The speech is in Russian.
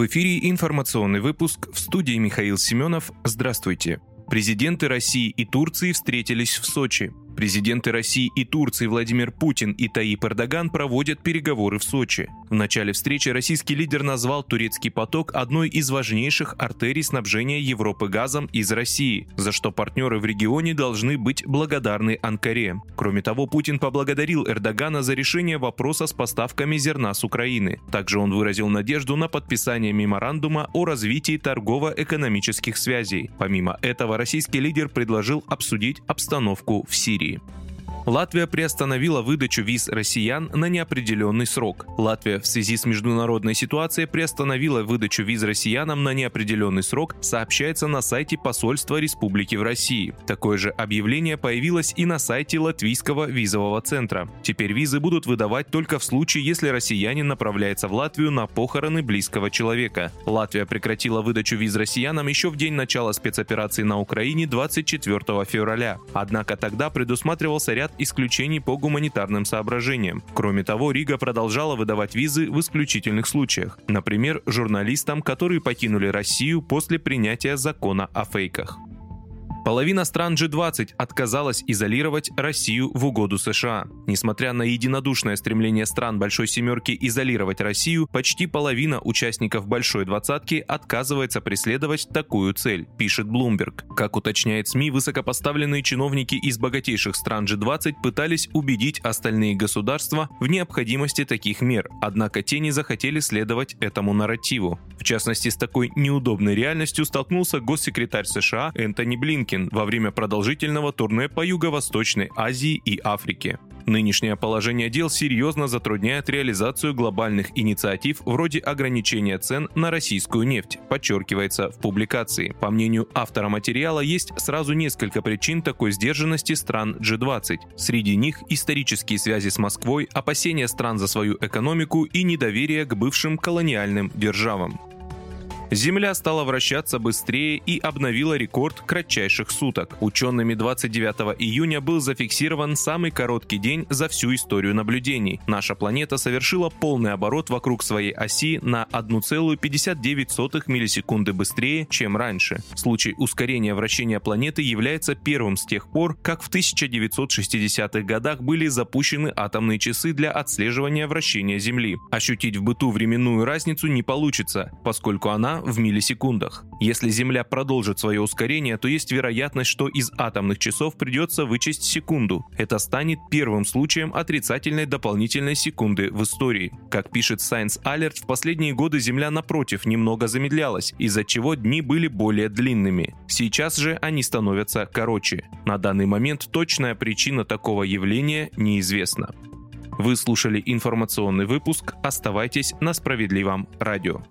В эфире информационный выпуск в студии Михаил Семенов. Здравствуйте. Президенты России и Турции встретились в Сочи. Президенты России и Турции Владимир Путин и Таип Эрдоган проводят переговоры в Сочи. В начале встречи российский лидер назвал турецкий поток одной из важнейших артерий снабжения Европы газом из России, за что партнеры в регионе должны быть благодарны Анкаре. Кроме того, Путин поблагодарил Эрдогана за решение вопроса с поставками зерна с Украины. Также он выразил надежду на подписание меморандума о развитии торгово-экономических связей. Помимо этого, российский лидер предложил обсудить обстановку в Сирии. graffiti. Латвия приостановила выдачу виз россиян на неопределенный срок. Латвия в связи с международной ситуацией приостановила выдачу виз россиянам на неопределенный срок, сообщается на сайте посольства республики в России. Такое же объявление появилось и на сайте Латвийского визового центра. Теперь визы будут выдавать только в случае, если россиянин направляется в Латвию на похороны близкого человека. Латвия прекратила выдачу виз россиянам еще в день начала спецоперации на Украине 24 февраля. Однако тогда предусматривался ряд исключений по гуманитарным соображениям. Кроме того, Рига продолжала выдавать визы в исключительных случаях. Например, журналистам, которые покинули Россию после принятия закона о фейках. Половина стран G20 отказалась изолировать Россию в угоду США. Несмотря на единодушное стремление стран Большой Семерки изолировать Россию, почти половина участников Большой Двадцатки отказывается преследовать такую цель, пишет Bloomberg. Как уточняет СМИ, высокопоставленные чиновники из богатейших стран G20 пытались убедить остальные государства в необходимости таких мер, однако те не захотели следовать этому нарративу. В частности, с такой неудобной реальностью столкнулся госсекретарь США Энтони Блинкен, Блинкин во время продолжительного турне по Юго-Восточной Азии и Африке. Нынешнее положение дел серьезно затрудняет реализацию глобальных инициатив вроде ограничения цен на российскую нефть, подчеркивается в публикации. По мнению автора материала, есть сразу несколько причин такой сдержанности стран G20. Среди них исторические связи с Москвой, опасения стран за свою экономику и недоверие к бывшим колониальным державам. Земля стала вращаться быстрее и обновила рекорд кратчайших суток. Учеными 29 июня был зафиксирован самый короткий день за всю историю наблюдений. Наша планета совершила полный оборот вокруг своей оси на 1,59 миллисекунды быстрее, чем раньше. Случай ускорения вращения планеты является первым с тех пор, как в 1960-х годах были запущены атомные часы для отслеживания вращения Земли. Ощутить в быту временную разницу не получится, поскольку она в миллисекундах. Если Земля продолжит свое ускорение, то есть вероятность, что из атомных часов придется вычесть секунду. Это станет первым случаем отрицательной дополнительной секунды в истории. Как пишет Science Alert, в последние годы Земля напротив немного замедлялась, из-за чего дни были более длинными. Сейчас же они становятся короче. На данный момент точная причина такого явления неизвестна. Вы слушали информационный выпуск. Оставайтесь на справедливом радио.